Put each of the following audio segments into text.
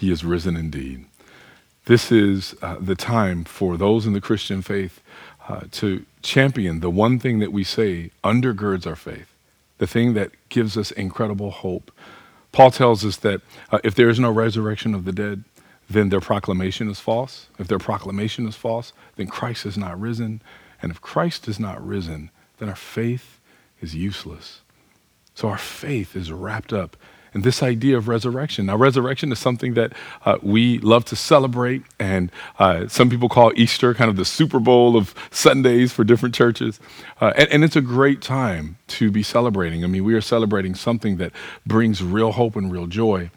He is risen indeed. This is uh, the time for those in the Christian faith uh, to champion the one thing that we say undergirds our faith, the thing that gives us incredible hope. Paul tells us that uh, if there is no resurrection of the dead, then their proclamation is false. If their proclamation is false, then Christ is not risen. And if Christ is not risen, then our faith is useless. So our faith is wrapped up in this idea of resurrection. Now, resurrection is something that uh, we love to celebrate, and uh, some people call Easter kind of the Super Bowl of Sundays for different churches. Uh, and, and it's a great time to be celebrating. I mean, we are celebrating something that brings real hope and real joy.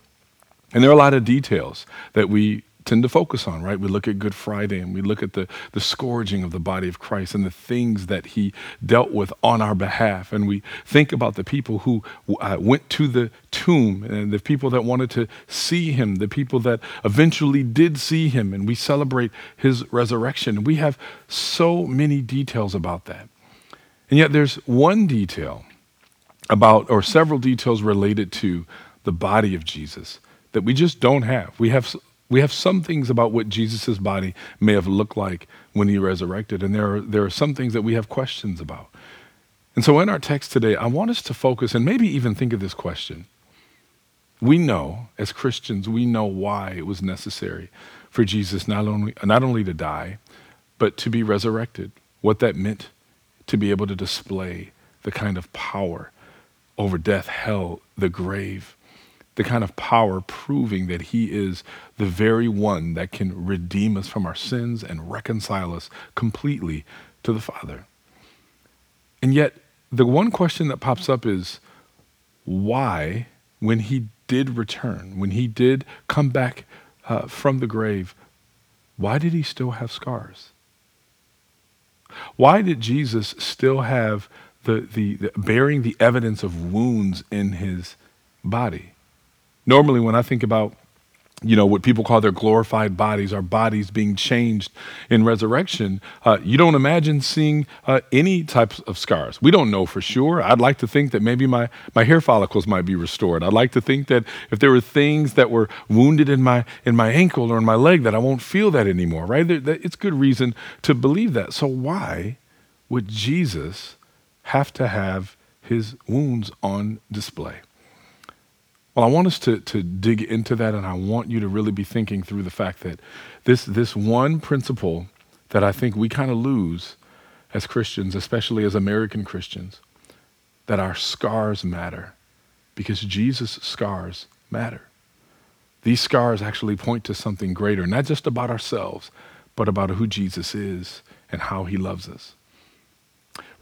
And there are a lot of details that we tend to focus on, right? We look at Good Friday and we look at the, the scourging of the body of Christ and the things that he dealt with on our behalf. And we think about the people who uh, went to the tomb and the people that wanted to see him, the people that eventually did see him, and we celebrate his resurrection. We have so many details about that. And yet there's one detail about, or several details related to the body of Jesus that we just don't have. We have we have some things about what Jesus' body may have looked like when he resurrected, and there are, there are some things that we have questions about. And so in our text today, I want us to focus and maybe even think of this question. We know, as Christians, we know why it was necessary for Jesus not only, not only to die, but to be resurrected, what that meant to be able to display the kind of power over death, hell, the grave the kind of power proving that he is the very one that can redeem us from our sins and reconcile us completely to the Father. And yet, the one question that pops up is why, when he did return, when he did come back uh, from the grave, why did he still have scars? Why did Jesus still have the, the, the bearing the evidence of wounds in his body? Normally, when I think about you know what people call their glorified bodies, our bodies being changed in resurrection, uh, you don't imagine seeing uh, any types of scars. We don't know for sure. I'd like to think that maybe my, my hair follicles might be restored. I'd like to think that if there were things that were wounded in my in my ankle or in my leg, that I won't feel that anymore. Right? There, that, it's good reason to believe that. So why would Jesus have to have his wounds on display? Well, I want us to, to dig into that, and I want you to really be thinking through the fact that this, this one principle that I think we kind of lose as Christians, especially as American Christians, that our scars matter because Jesus' scars matter. These scars actually point to something greater, not just about ourselves, but about who Jesus is and how he loves us.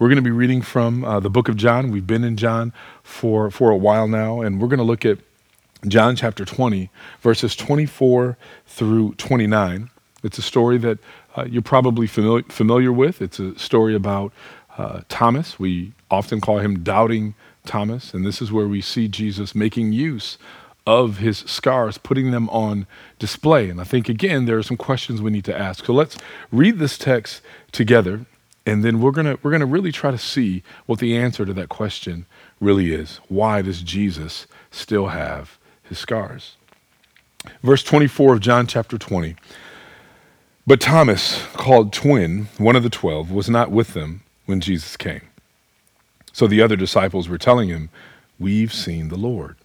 We're going to be reading from uh, the book of John. We've been in John for, for a while now, and we're going to look at John chapter 20, verses 24 through 29. It's a story that uh, you're probably familiar, familiar with. It's a story about uh, Thomas. We often call him Doubting Thomas, and this is where we see Jesus making use of his scars, putting them on display. And I think, again, there are some questions we need to ask. So let's read this text together and then we're gonna we're gonna really try to see what the answer to that question really is. Why does Jesus still have his scars? Verse 24 of John chapter 20. But Thomas, called twin, one of the twelve, was not with them when Jesus came. So the other disciples were telling him, We've seen the Lord.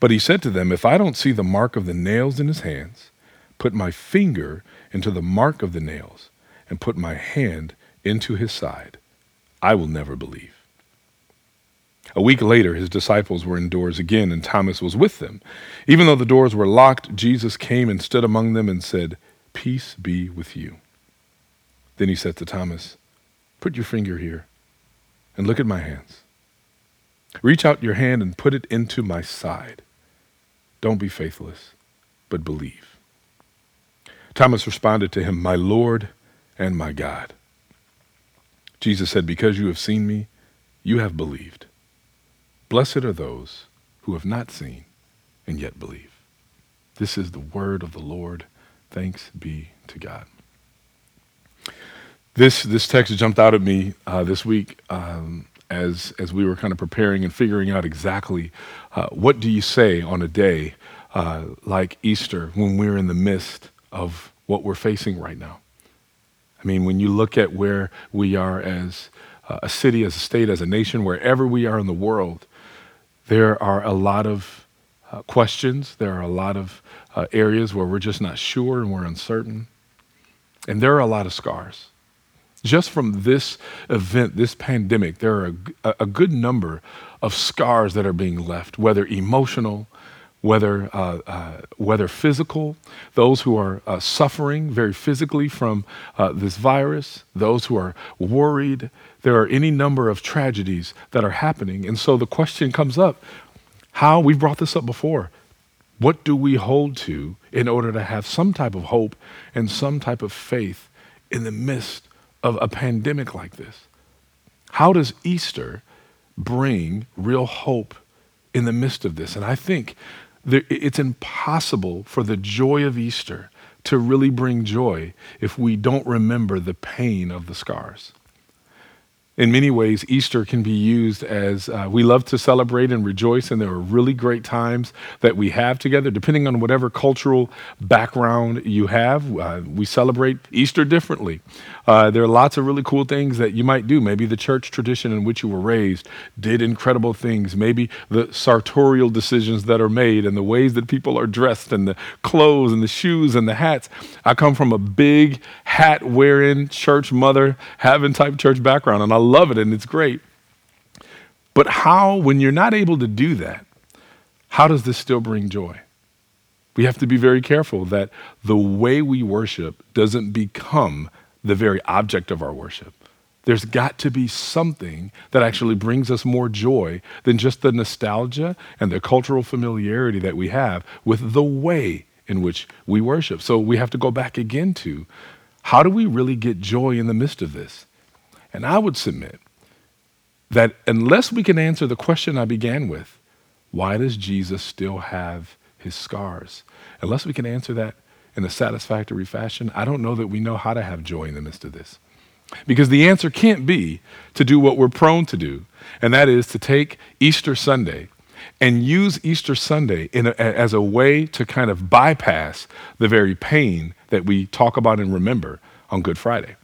But he said to them, If I don't see the mark of the nails in his hands, put my finger into the mark of the nails, and put my hand into his side, I will never believe. A week later, his disciples were indoors again, and Thomas was with them. Even though the doors were locked, Jesus came and stood among them and said, Peace be with you. Then he said to Thomas, Put your finger here and look at my hands. Reach out your hand and put it into my side. Don't be faithless, but believe. Thomas responded to him, My Lord and my God. Jesus said, Because you have seen me, you have believed. Blessed are those who have not seen and yet believe. This is the word of the Lord. Thanks be to God. This, this text jumped out at me uh, this week um, as, as we were kind of preparing and figuring out exactly uh, what do you say on a day uh, like Easter when we're in the midst of what we're facing right now. I mean, when you look at where we are as uh, a city, as a state, as a nation, wherever we are in the world, there are a lot of uh, questions. There are a lot of uh, areas where we're just not sure and we're uncertain. And there are a lot of scars. Just from this event, this pandemic, there are a, a good number of scars that are being left, whether emotional, whether, uh, uh, whether physical, those who are uh, suffering very physically from uh, this virus, those who are worried. There are any number of tragedies that are happening. And so the question comes up how, we've brought this up before, what do we hold to in order to have some type of hope and some type of faith in the midst of a pandemic like this? How does Easter bring real hope in the midst of this? And I think it's impossible for the joy of Easter to really bring joy if we don't remember the pain of the scars in many ways, Easter can be used as uh, we love to celebrate and rejoice, and there are really great times that we have together, depending on whatever cultural background you have. Uh, we celebrate Easter differently. Uh, there are lots of really cool things that you might do. Maybe the church tradition in which you were raised did incredible things. Maybe the sartorial decisions that are made and the ways that people are dressed and the clothes and the shoes and the hats. I come from a big hat wearing church mother having type church background, and I love it and it's great. But how, when you're not able to do that, how does this still bring joy? We have to be very careful that the way we worship doesn't become the very object of our worship. There's got to be something that actually brings us more joy than just the nostalgia and the cultural familiarity that we have with the way in which we worship. So we have to go back again to how do we really get joy in the midst of this? And I would submit that unless we can answer the question I began with, why does Jesus still have his scars? Unless we can answer that in a satisfactory fashion, I don't know that we know how to have joy in the midst of this. Because the answer can't be to do what we're prone to do, and that is to take Easter Sunday and use Easter Sunday a, as a way to kind of bypass the very pain that we talk about and remember on Good Friday.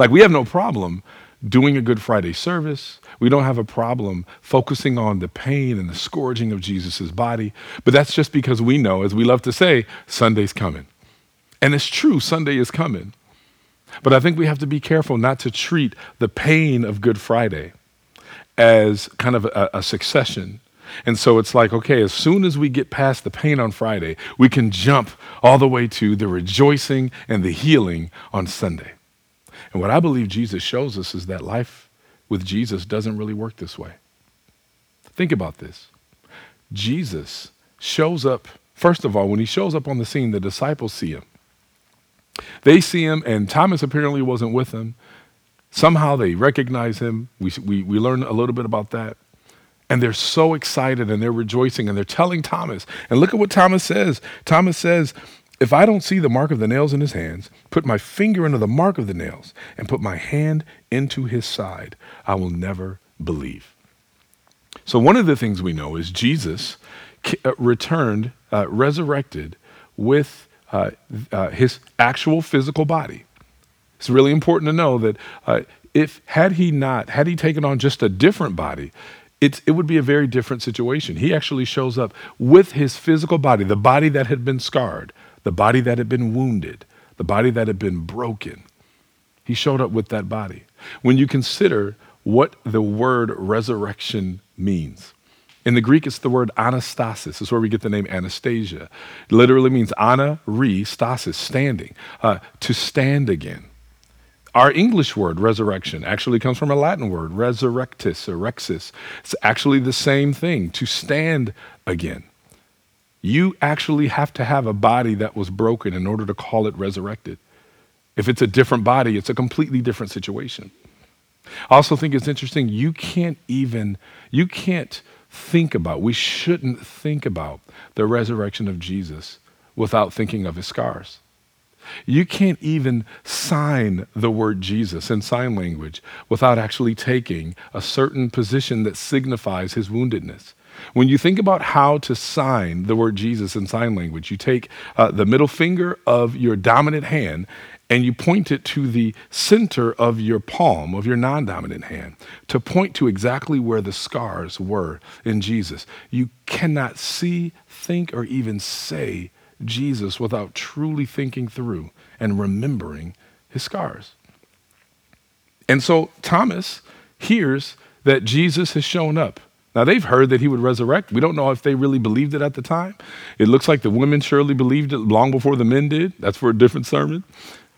Like, we have no problem doing a Good Friday service. We don't have a problem focusing on the pain and the scourging of Jesus' body. But that's just because we know, as we love to say, Sunday's coming. And it's true, Sunday is coming. But I think we have to be careful not to treat the pain of Good Friday as kind of a, a succession. And so it's like, okay, as soon as we get past the pain on Friday, we can jump all the way to the rejoicing and the healing on Sunday. And what I believe Jesus shows us is that life with Jesus doesn't really work this way. Think about this. Jesus shows up, first of all, when he shows up on the scene, the disciples see him. They see him, and Thomas apparently wasn't with him. Somehow they recognize him. We, we, we learn a little bit about that. And they're so excited and they're rejoicing and they're telling Thomas. And look at what Thomas says. Thomas says, if I don't see the mark of the nails in his hands, put my finger into the mark of the nails, and put my hand into his side, I will never believe. So, one of the things we know is Jesus uh, returned, uh, resurrected with uh, uh, his actual physical body. It's really important to know that uh, if had he not, had he taken on just a different body, it's, it would be a very different situation. He actually shows up with his physical body, the body that had been scarred, the body that had been wounded, the body that had been broken. He showed up with that body. When you consider what the word resurrection means, in the Greek, it's the word anastasis. It's where we get the name Anastasia. It literally means ana, re, stasis, standing, uh, to stand again. Our English word, resurrection, actually comes from a Latin word, resurrectus or rexus. It's actually the same thing, to stand again. You actually have to have a body that was broken in order to call it resurrected. If it's a different body, it's a completely different situation. I also think it's interesting, you can't even, you can't think about, we shouldn't think about the resurrection of Jesus without thinking of his scars. You can't even sign the word Jesus in sign language without actually taking a certain position that signifies his woundedness. When you think about how to sign the word Jesus in sign language, you take uh, the middle finger of your dominant hand and you point it to the center of your palm, of your non dominant hand, to point to exactly where the scars were in Jesus. You cannot see, think, or even say Jesus without truly thinking through and remembering his scars. And so Thomas hears that Jesus has shown up. Now, they've heard that he would resurrect. We don't know if they really believed it at the time. It looks like the women surely believed it long before the men did. That's for a different sermon.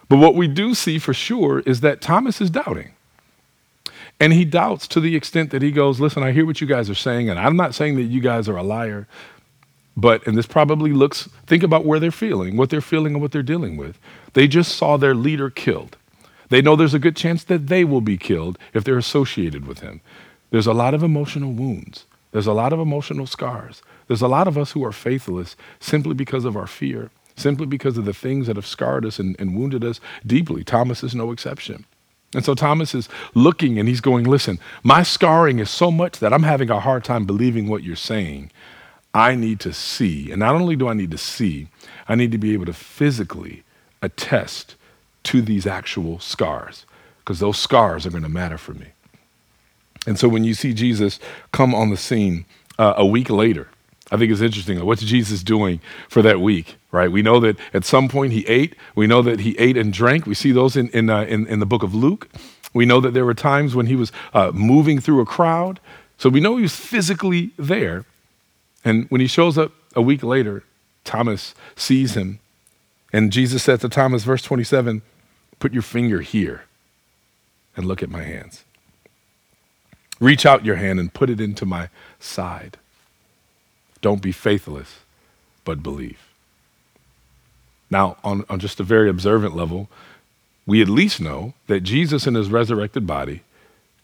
But what we do see for sure is that Thomas is doubting. And he doubts to the extent that he goes, Listen, I hear what you guys are saying, and I'm not saying that you guys are a liar, but, and this probably looks, think about where they're feeling, what they're feeling, and what they're dealing with. They just saw their leader killed. They know there's a good chance that they will be killed if they're associated with him. There's a lot of emotional wounds. There's a lot of emotional scars. There's a lot of us who are faithless simply because of our fear, simply because of the things that have scarred us and, and wounded us deeply. Thomas is no exception. And so Thomas is looking and he's going, Listen, my scarring is so much that I'm having a hard time believing what you're saying. I need to see. And not only do I need to see, I need to be able to physically attest to these actual scars, because those scars are going to matter for me. And so when you see Jesus come on the scene uh, a week later, I think it's interesting. What's Jesus doing for that week, right? We know that at some point he ate. We know that he ate and drank. We see those in, in, uh, in, in, the book of Luke. We know that there were times when he was uh, moving through a crowd. So we know he was physically there. And when he shows up a week later, Thomas sees him. And Jesus said to Thomas, verse 27, Put your finger here and look at my hands. Reach out your hand and put it into my side. Don't be faithless, but believe. Now, on, on just a very observant level, we at least know that Jesus in his resurrected body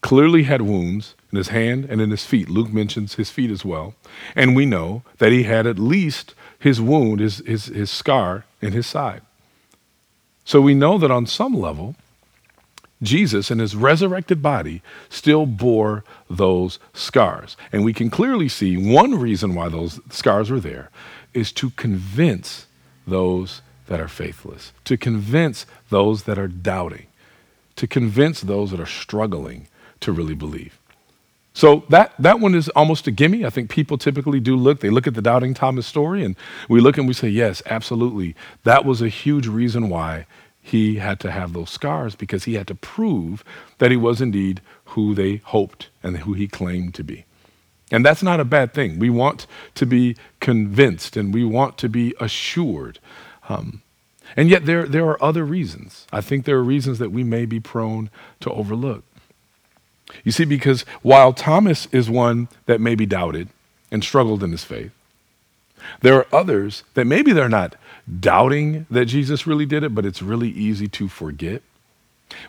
clearly had wounds in his hand and in his feet. Luke mentions his feet as well. And we know that he had at least his wound, his, his, his scar in his side. So we know that on some level, Jesus in his resurrected body still bore those scars. And we can clearly see one reason why those scars were there is to convince those that are faithless, to convince those that are doubting, to convince those that are struggling to really believe. So that, that one is almost a gimme. I think people typically do look, they look at the Doubting Thomas story and we look and we say, yes, absolutely. That was a huge reason why he had to have those scars because he had to prove that he was indeed who they hoped and who he claimed to be. And that's not a bad thing. We want to be convinced and we want to be assured. Um, and yet, there, there are other reasons. I think there are reasons that we may be prone to overlook. You see, because while Thomas is one that maybe doubted and struggled in his faith, there are others that maybe they're not doubting that Jesus really did it, but it's really easy to forget.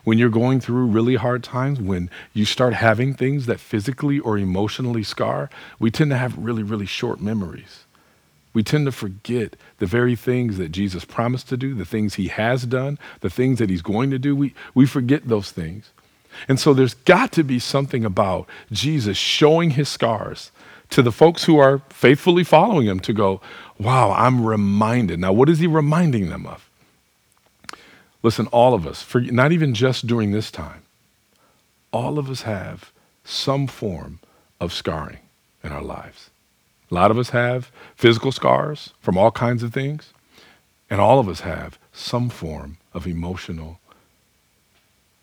When you're going through really hard times, when you start having things that physically or emotionally scar, we tend to have really, really short memories. We tend to forget the very things that Jesus promised to do, the things he has done, the things that he's going to do. We, we forget those things. And so there's got to be something about Jesus showing his scars to the folks who are faithfully following him to go, wow, I'm reminded. Now, what is he reminding them of? Listen, all of us, for, not even just during this time, all of us have some form of scarring in our lives. A lot of us have physical scars from all kinds of things, and all of us have some form of emotional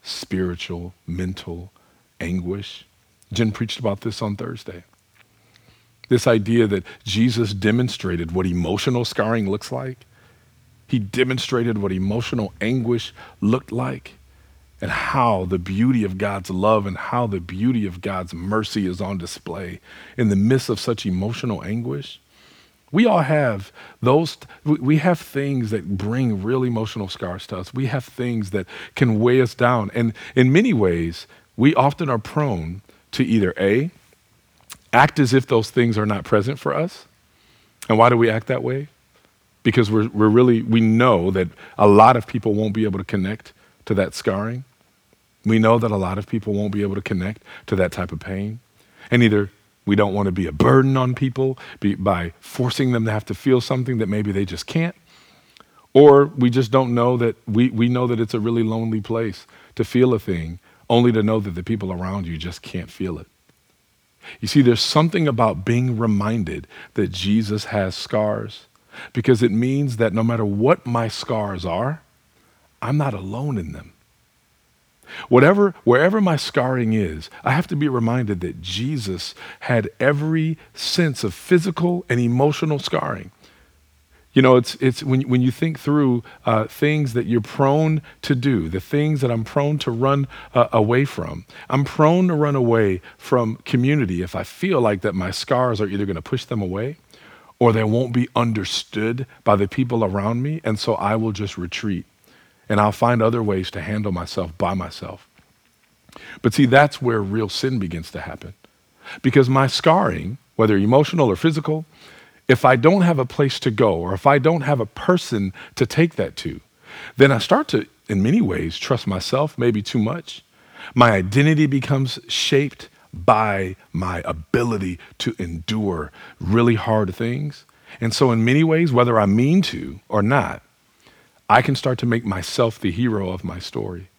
spiritual, mental anguish. Jen preached about this on Thursday. This idea that Jesus demonstrated what emotional scarring looks like. He demonstrated what emotional anguish looked like and how the beauty of God's love and how the beauty of God's mercy is on display in the midst of such emotional anguish. We all have those, we have things that bring real emotional scars to us. We have things that can weigh us down. And in many ways, we often are prone to either A, act as if those things are not present for us. And why do we act that way? Because we're, we're really, we know that a lot of people won't be able to connect to that scarring. We know that a lot of people won't be able to connect to that type of pain. And either we don't want to be a burden on people be, by forcing them to have to feel something that maybe they just can't. Or we just don't know that we, we know that it's a really lonely place to feel a thing, only to know that the people around you just can't feel it. You see, there's something about being reminded that Jesus has scars because it means that no matter what my scars are, I'm not alone in them. Whatever, wherever my scarring is, I have to be reminded that Jesus had every sense of physical and emotional scarring. You know, it's, it's when, when you think through uh, things that you're prone to do, the things that I'm prone to run uh, away from. I'm prone to run away from community if I feel like that my scars are either going to push them away or they won't be understood by the people around me, and so I will just retreat and I'll find other ways to handle myself by myself. But see, that's where real sin begins to happen. Because my scarring, whether emotional or physical, if I don't have a place to go or if I don't have a person to take that to, then I start to, in many ways, trust myself maybe too much. My identity becomes shaped by my ability to endure really hard things. And so, in many ways, whether I mean to or not, I can start to make myself the hero of my story.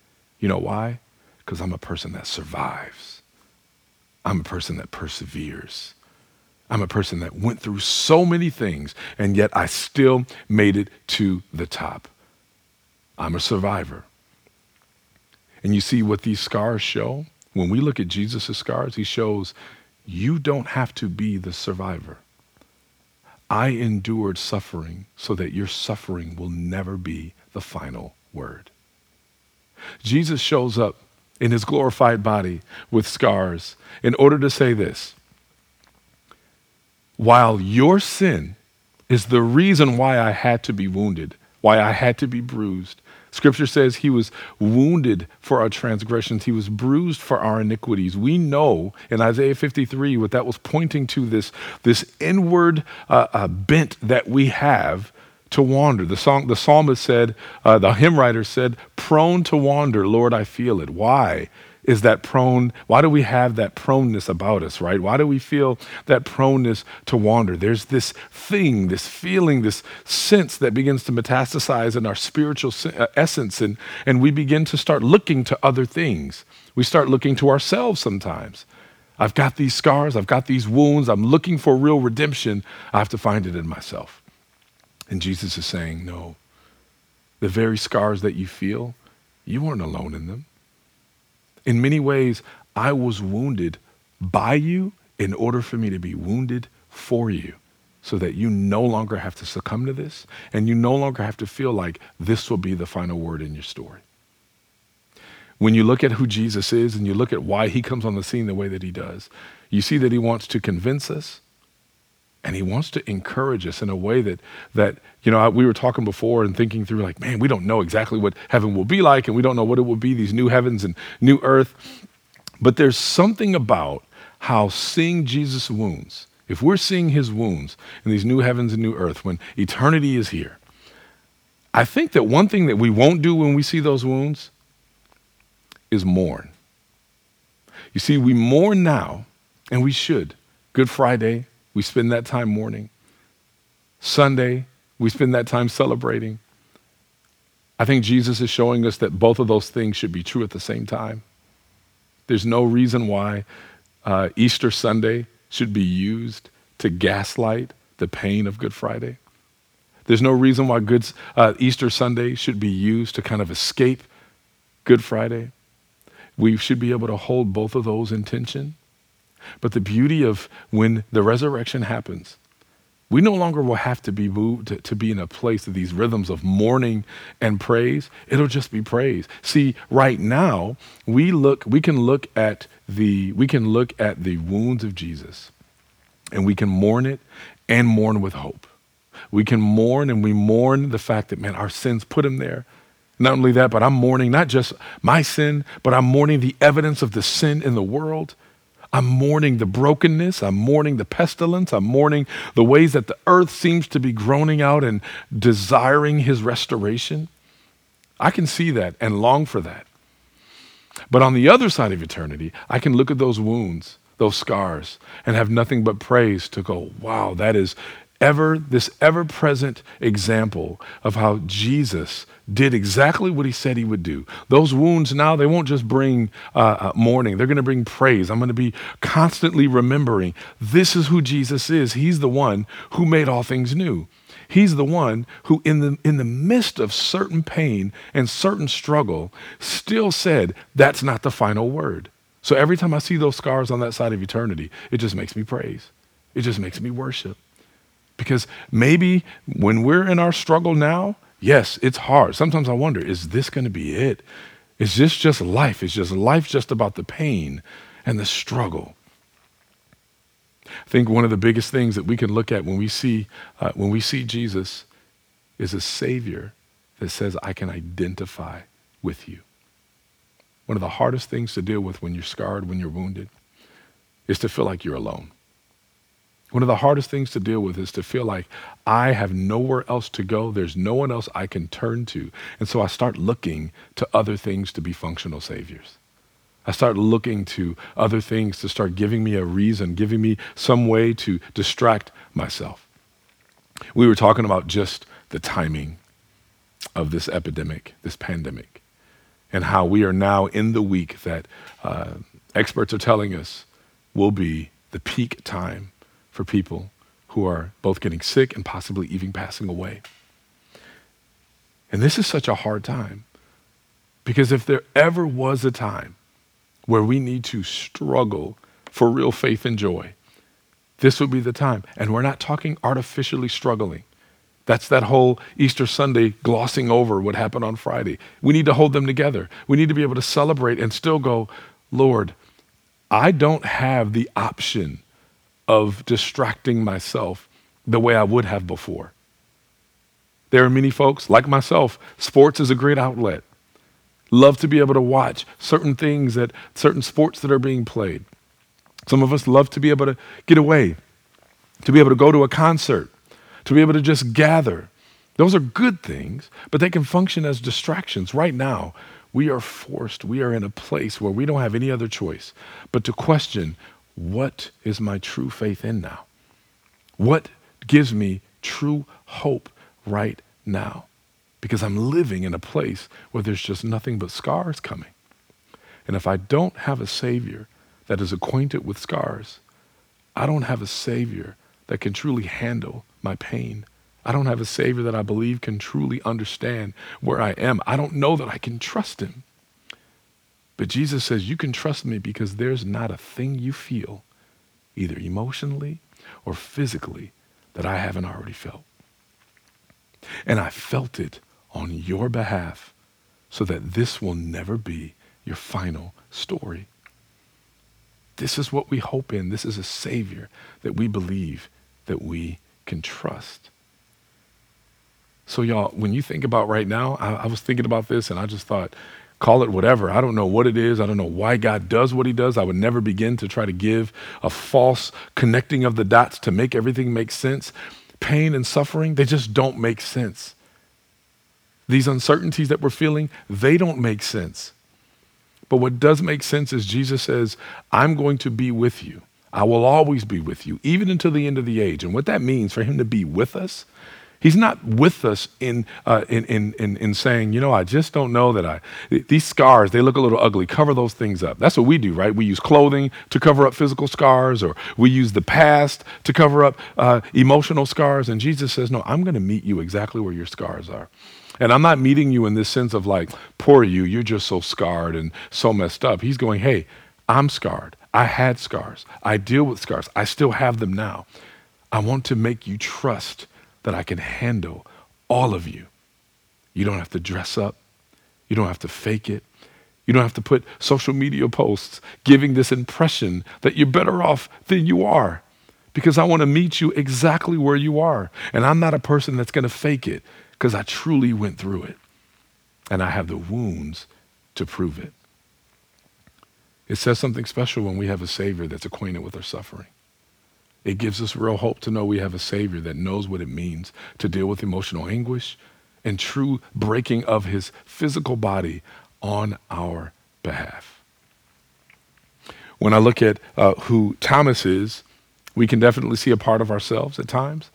You know why? Because I'm a person that survives. I'm a person that perseveres. I'm a person that went through so many things, and yet I still made it to the top. I'm a survivor. And you see what these scars show? When we look at Jesus' scars, he shows you don't have to be the survivor. I endured suffering so that your suffering will never be the final word. Jesus shows up in his glorified body with scars in order to say this while your sin is the reason why I had to be wounded, why I had to be bruised, Scripture says he was wounded for our transgressions, he was bruised for our iniquities. We know in Isaiah 53 what that was pointing to this, this inward uh, uh, bent that we have to wander. The, song, the psalmist said, uh, the hymn writer said, prone to wander, Lord, I feel it. Why? Is that prone why do we have that proneness about us right? Why do we feel that proneness to wander? There's this thing this feeling this sense that begins to metastasize in our spiritual uh, essence and and we begin to start looking to other things. We start looking to ourselves sometimes. I've got these scars i've got these wounds i'm looking for real redemption. I have to find it in myself. And jesus is saying no. The very scars that you feel you weren't alone in them in many ways, I was wounded by you in order for me to be wounded for you so that you no longer have to succumb to this and you no longer have to feel like this will be the final word in your story. When you look at who Jesus is and you look at why he comes on the scene the way that he does, you see that he wants to convince us and he wants to encourage us in a way that that you know we were talking before and thinking through like man we don't know exactly what heaven will be like and we don't know what it will be these new heavens and new earth. But there's something about how seeing jesus wounds if we're seeing his wounds in these new heavens and new earth when eternity is here i think that one thing that we won't do when we see those wounds is mourn. You see we mourn now and we should. Good friday we spend that time mourning. Sunday, we spend that time celebrating. I think Jesus is showing us that both of those things should be true at the same time. There's no reason why uh, Easter Sunday should be used to gaslight the pain of Good Friday. There's no reason why Good, uh, Easter Sunday should be used to kind of escape Good Friday. We should be able to hold both of those in tension. But the beauty of when the resurrection happens, we no longer will have to be moved to, to, be in a place of these rhythms of mourning and praise. It'll just be praise. See, right now, we look, we can look at the, we can look at the wounds of Jesus and we can mourn it and mourn with hope. We can mourn and we mourn the fact that, man, our sins put him there. Not only that, but I'm mourning not just my sin, but I'm mourning the evidence of the sin in the world. I'm mourning the brokenness. I'm mourning the pestilence. I'm mourning the ways that the earth seems to be groaning out and desiring his restoration. I can see that and long for that. But on the other side of eternity, I can look at those wounds, those scars, and have nothing but praise to go, wow, that is ever this ever present example of how Jesus did exactly what he said he would do. Those wounds now, they won't just bring uh, uh, mourning, they're going to bring praise. I'm going to be constantly remembering this is who Jesus is. He's the one who made all things new. He's the one who, in the, in the midst of certain pain and certain struggle, still said, That's not the final word. So every time I see those scars on that side of eternity, it just makes me praise. It just makes me worship. Because maybe when we're in our struggle now, yes, it's hard. Sometimes I wonder, is this going to be it? Is this just life? Is just life just about the pain and the struggle? I think one of the biggest things that we can look at when we see uh, when we see Jesus is a Savior that says, "I can identify with you." One of the hardest things to deal with when you're scarred, when you're wounded, is to feel like you're alone. One of the hardest things to deal with is to feel like I have nowhere else to go. There's no one else I can turn to. And so I start looking to other things to be functional saviors. I start looking to other things to start giving me a reason, giving me some way to distract myself. We were talking about just the timing of this epidemic, this pandemic, and how we are now in the week that uh, experts are telling us will be the peak time for people who are both getting sick and possibly even passing away. And this is such a hard time because if there ever was a time where we need to struggle for real faith and joy, this would be the time. And we're not talking artificially struggling. That's that whole Easter Sunday glossing over what happened on Friday. We need to hold them together. We need to be able to celebrate and still go, Lord, I don't have the option of distracting myself the way I would have before. There are many folks, like myself, sports is a great outlet. Love to be able to watch certain things that certain sports that are being played. Some of us love to be able to get away, to be able to go to a concert, to be able to just gather. Those are good things, but they can function as distractions. Right now, we are forced, we are in a place where we don't have any other choice but to question what is my true faith in now? What gives me true hope right now? Because I'm living in a place where there's just nothing but scars coming. And if I don't have a Savior that is acquainted with scars, I don't have a Savior that can truly handle my pain. I don't have a Savior that I believe can truly understand where I am. I don't know that I can trust Him. But Jesus says, You can trust me because there's not a thing you feel, either emotionally or physically, that I haven't already felt. And I felt it on your behalf so that this will never be your final story. This is what we hope in. This is a Savior that we believe that we can trust. So, y'all, when you think about right now, I, I was thinking about this and I just thought, call it whatever. I don't know what it is. I don't know why God does what he does. I would never begin to try to give a false connecting of the dots to make everything make sense. Pain and suffering, they just don't make sense. These uncertainties that we're feeling, they don't make sense. But what does make sense is Jesus says, I'm going to be with you. I will always be with you, even until the end of the age. And what that means for him to be with us He's not with us in, uh, in, in, in, in, saying, you know, I just don't know that I, these scars, they look a little ugly. Cover those things up. That's what we do, right? We use clothing to cover up physical scars, or we use the past to cover up uh, emotional scars. And Jesus says, no, I'm going to meet you exactly where your scars are. And I'm not meeting you in this sense of like, poor you, you're just so scarred and so messed up. He's going, hey, I'm scarred. I had scars. I deal with scars. I still have them now. I want to make you trust that I can handle all of you. You don't have to dress up. You don't have to fake it. You don't have to put social media posts giving this impression that you're better off than you are because I want to meet you exactly where you are. And I'm not a person that's going to fake it because I truly went through it. And I have the wounds to prove it. It says something special when we have a Savior that's acquainted with our suffering. It gives us real hope to know we have a Savior that knows what it means to deal with emotional anguish and true breaking of his physical body on our behalf. When I look at uh, who Thomas is, we can definitely see a part of ourselves at times.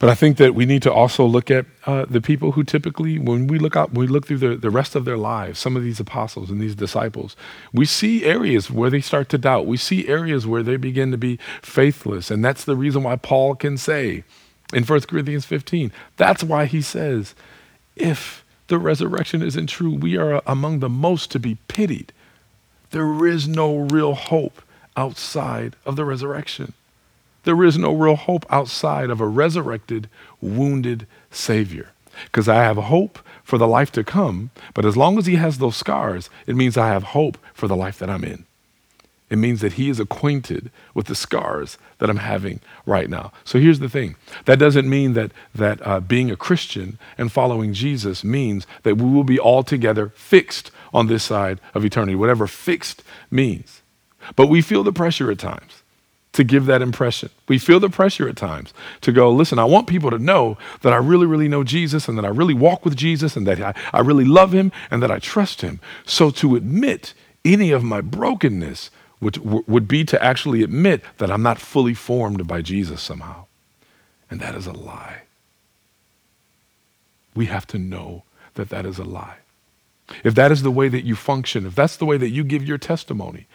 But I think that we need to also look at uh, the people who typically, when we look out, we look through the, the rest of their lives, some of these apostles and these disciples, we see areas where they start to doubt. We see areas where they begin to be faithless. And that's the reason why Paul can say in 1 Corinthians 15, that's why he says, if the resurrection isn't true, we are among the most to be pitied. There is no real hope outside of the resurrection. There is no real hope outside of a resurrected, wounded Savior. Because I have hope for the life to come, but as long as He has those scars, it means I have hope for the life that I'm in. It means that He is acquainted with the scars that I'm having right now. So here's the thing that doesn't mean that, that uh, being a Christian and following Jesus means that we will be altogether fixed on this side of eternity, whatever fixed means. But we feel the pressure at times to give that impression. We feel the pressure at times to go, listen, I want people to know that I really, really know Jesus and that I really walk with Jesus and that I, I really love him and that I trust him. So to admit any of my brokenness would, would be to actually admit that I'm not fully formed by Jesus somehow. And that is a lie. We have to know that that is a lie. If that is the way that you function, if that's the way that you give your testimony,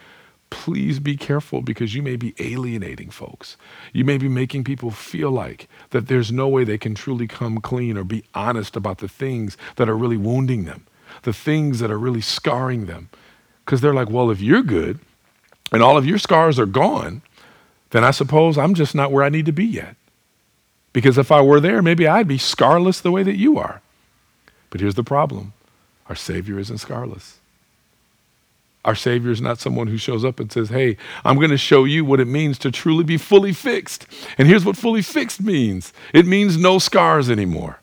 please be careful because you may be alienating folks. You may be making people feel like that there's no way they can truly come clean or be honest about the things that are really wounding them, the things that are really scarring them. Because they're like, well, if you're good and all of your scars are gone, then I suppose I'm just not where I need to be yet. Because if I were there, maybe I'd be scarless the way that you are. But here's the problem our Savior isn't scarless. Our Savior is not someone who shows up and says, Hey, I'm going to show you what it means to truly be fully fixed. And here's what fully fixed means it means no scars anymore.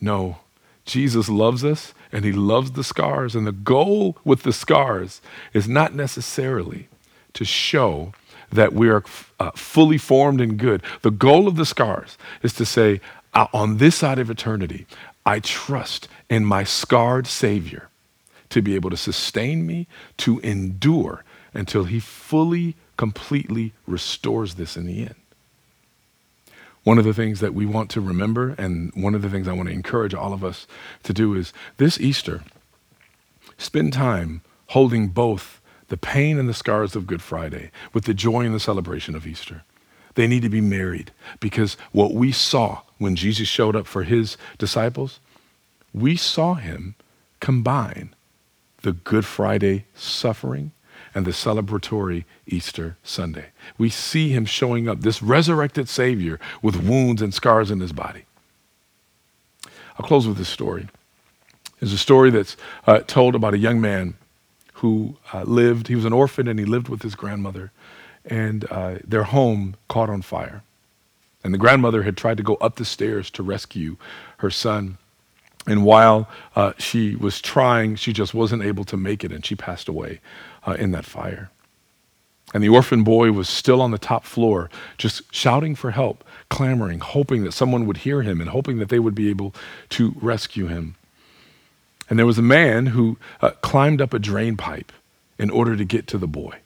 No, Jesus loves us and he loves the scars. And the goal with the scars is not necessarily to show that we are uh, fully formed and good. The goal of the scars is to say, uh, on this side of eternity, I trust in my scarred Savior to be able to sustain me, to endure until He fully, completely restores this in the end. One of the things that we want to remember, and one of the things I want to encourage all of us to do is this Easter, spend time holding both the pain and the scars of Good Friday with the joy and the celebration of Easter. They need to be married because what we saw when Jesus showed up for his disciples, we saw him combine the Good Friday suffering and the celebratory Easter Sunday. We see him showing up, this resurrected Savior with wounds and scars in his body. I'll close with this story. It's a story that's uh, told about a young man who uh, lived, he was an orphan and he lived with his grandmother, and uh, their home caught on fire. And the grandmother had tried to go up the stairs to rescue her son. And while uh, she was trying, she just wasn't able to make it, and she passed away uh, in that fire. And the orphan boy was still on the top floor, just shouting for help, clamoring, hoping that someone would hear him and hoping that they would be able to rescue him. And there was a man who uh, climbed up a drain pipe in order to get to the boy.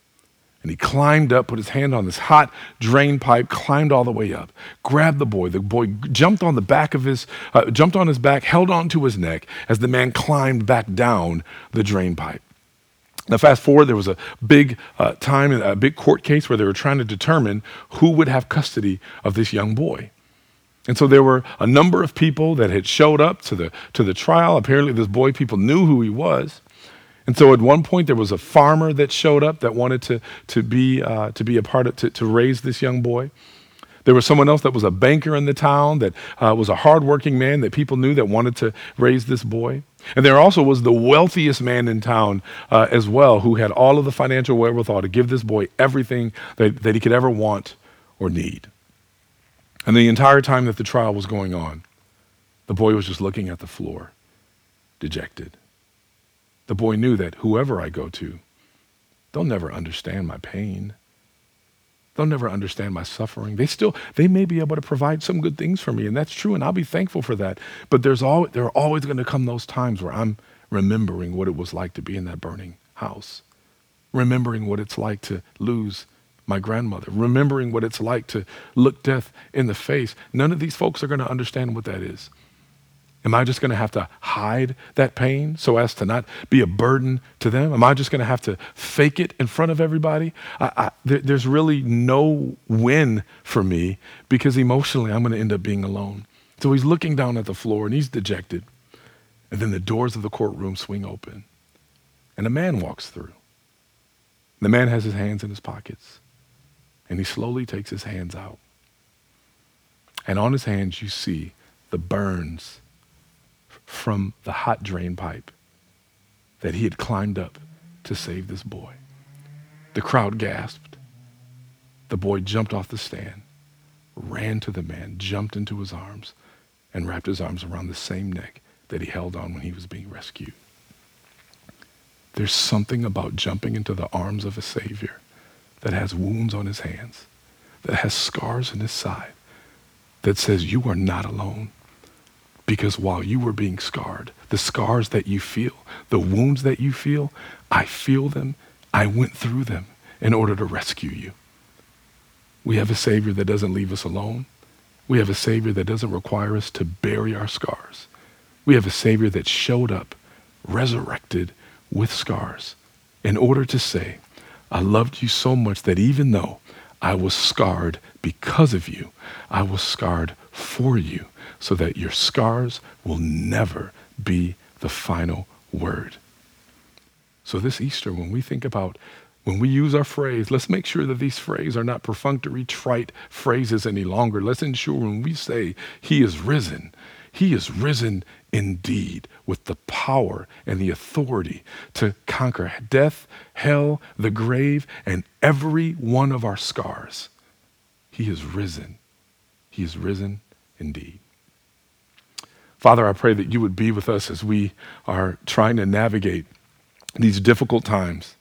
And he climbed up, put his hand on this hot drain pipe, climbed all the way up, grabbed the boy. The boy jumped on the back of his, uh, jumped on his back, held onto his neck as the man climbed back down the drain pipe. Now, fast forward, there was a big uh, time, a big court case where they were trying to determine who would have custody of this young boy. And so there were a number of people that had showed up to the, to the trial. Apparently, this boy, people knew who he was. And so at one point, there was a farmer that showed up that wanted to, to, be, uh, to be a part of, to, to raise this young boy. There was someone else that was a banker in the town that uh, was a hardworking man that people knew that wanted to raise this boy. And there also was the wealthiest man in town uh, as well, who had all of the financial wherewithal to give this boy everything that, that he could ever want or need. And the entire time that the trial was going on, the boy was just looking at the floor, dejected. The boy knew that whoever I go to, they'll never understand my pain. They'll never understand my suffering. They still, they may be able to provide some good things for me, and that's true, and I'll be thankful for that. But there's all, there are always going to come those times where I'm remembering what it was like to be in that burning house, remembering what it's like to lose my grandmother, remembering what it's like to look death in the face. None of these folks are going to understand what that is. Am I just going to have to hide that pain so as to not be a burden to them? Am I just going to have to fake it in front of everybody? I, I, there, there's really no win for me because emotionally I'm going to end up being alone. So he's looking down at the floor and he's dejected. And then the doors of the courtroom swing open and a man walks through. The man has his hands in his pockets and he slowly takes his hands out. And on his hands, you see the burns from the hot drain pipe that he had climbed up to save this boy. The crowd gasped. The boy jumped off the stand, ran to the man, jumped into his arms, and wrapped his arms around the same neck that he held on when he was being rescued. There's something about jumping into the arms of a Savior that has wounds on his hands, that has scars in his side, that says, You are not alone. Because while you were being scarred, the scars that you feel, the wounds that you feel, I feel them. I went through them in order to rescue you. We have a Savior that doesn't leave us alone. We have a Savior that doesn't require us to bury our scars. We have a Savior that showed up, resurrected with scars, in order to say, I loved you so much that even though I was scarred because of you, I was scarred for you so that your scars will never be the final word. So, this Easter, when we think about, when we use our phrase, let's make sure that these phrases are not perfunctory, trite phrases any longer. Let's ensure when we say, He is risen, He is risen indeed with the power and the authority to conquer death, hell, the grave, and every one of our scars. He is risen. He is risen indeed. Father, I pray that you would be with us as we are trying to navigate these difficult times.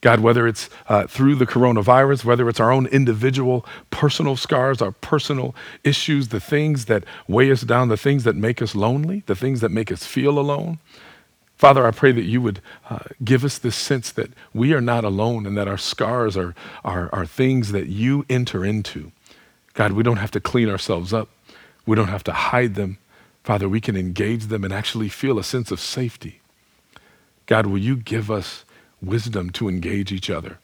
God, whether it's uh, through the coronavirus, whether it's our own individual personal scars, our personal issues, the things that weigh us down, the things that make us lonely, the things that make us feel alone. Father, I pray that you would uh, give us this sense that we are not alone and that our scars are, are, are things that you enter into. God, we don't have to clean ourselves up, we don't have to hide them. Father, we can engage them and actually feel a sense of safety. God, will you give us wisdom to engage each other?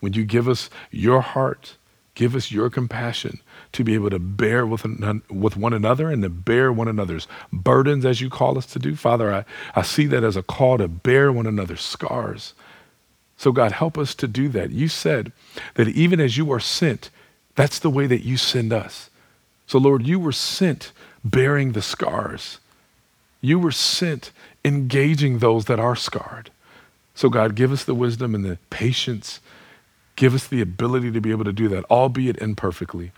Would you give us your heart, give us your compassion to be able to bear with, with one another and to bear one another's burdens as you call us to do? Father, I, I see that as a call to bear one another's scars. So, God, help us to do that. You said that even as you are sent, that's the way that you send us. So, Lord, you were sent bearing the scars. You were sent engaging those that are scarred. So, God, give us the wisdom and the patience. Give us the ability to be able to do that, albeit imperfectly,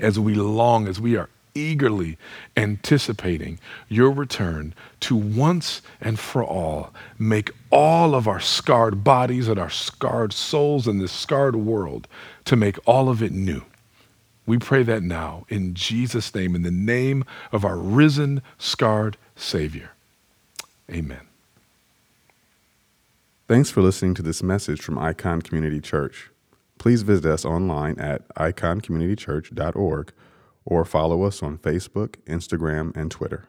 as we long, as we are eagerly anticipating your return to once and for all make all of our scarred bodies and our scarred souls in this scarred world to make all of it new. We pray that now in Jesus' name, in the name of our risen, scarred Savior. Amen. Thanks for listening to this message from Icon Community Church. Please visit us online at iconcommunitychurch.org or follow us on Facebook, Instagram, and Twitter.